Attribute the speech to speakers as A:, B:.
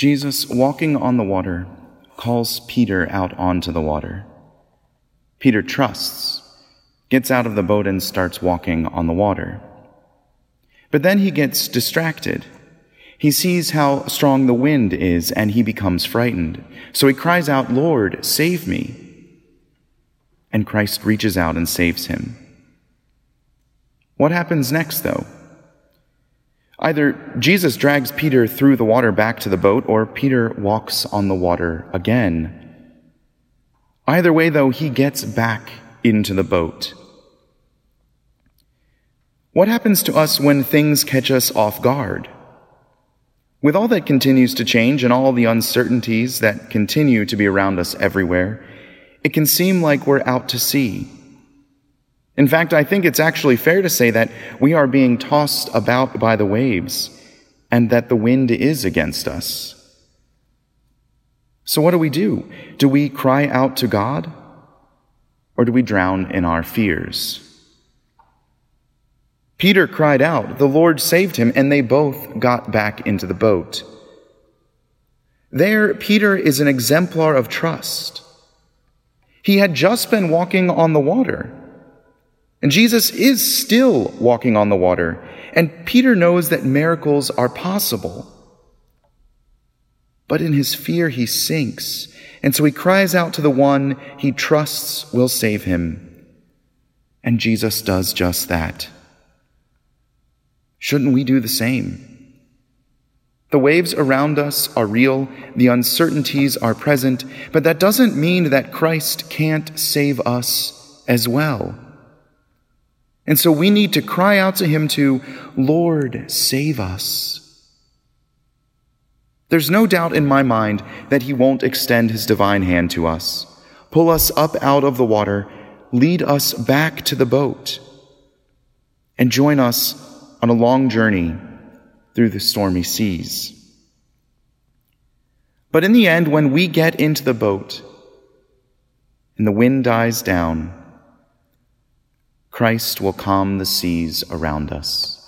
A: Jesus, walking on the water, calls Peter out onto the water. Peter trusts, gets out of the boat, and starts walking on the water. But then he gets distracted. He sees how strong the wind is and he becomes frightened. So he cries out, Lord, save me. And Christ reaches out and saves him. What happens next, though? Either Jesus drags Peter through the water back to the boat, or Peter walks on the water again. Either way, though, he gets back into the boat. What happens to us when things catch us off guard? With all that continues to change and all the uncertainties that continue to be around us everywhere, it can seem like we're out to sea. In fact, I think it's actually fair to say that we are being tossed about by the waves and that the wind is against us. So, what do we do? Do we cry out to God or do we drown in our fears? Peter cried out, the Lord saved him, and they both got back into the boat. There, Peter is an exemplar of trust. He had just been walking on the water. And Jesus is still walking on the water, and Peter knows that miracles are possible. But in his fear, he sinks, and so he cries out to the one he trusts will save him. And Jesus does just that. Shouldn't we do the same? The waves around us are real, the uncertainties are present, but that doesn't mean that Christ can't save us as well. And so we need to cry out to him to, Lord, save us. There's no doubt in my mind that he won't extend his divine hand to us, pull us up out of the water, lead us back to the boat, and join us on a long journey through the stormy seas. But in the end, when we get into the boat and the wind dies down, Christ will calm the seas around us.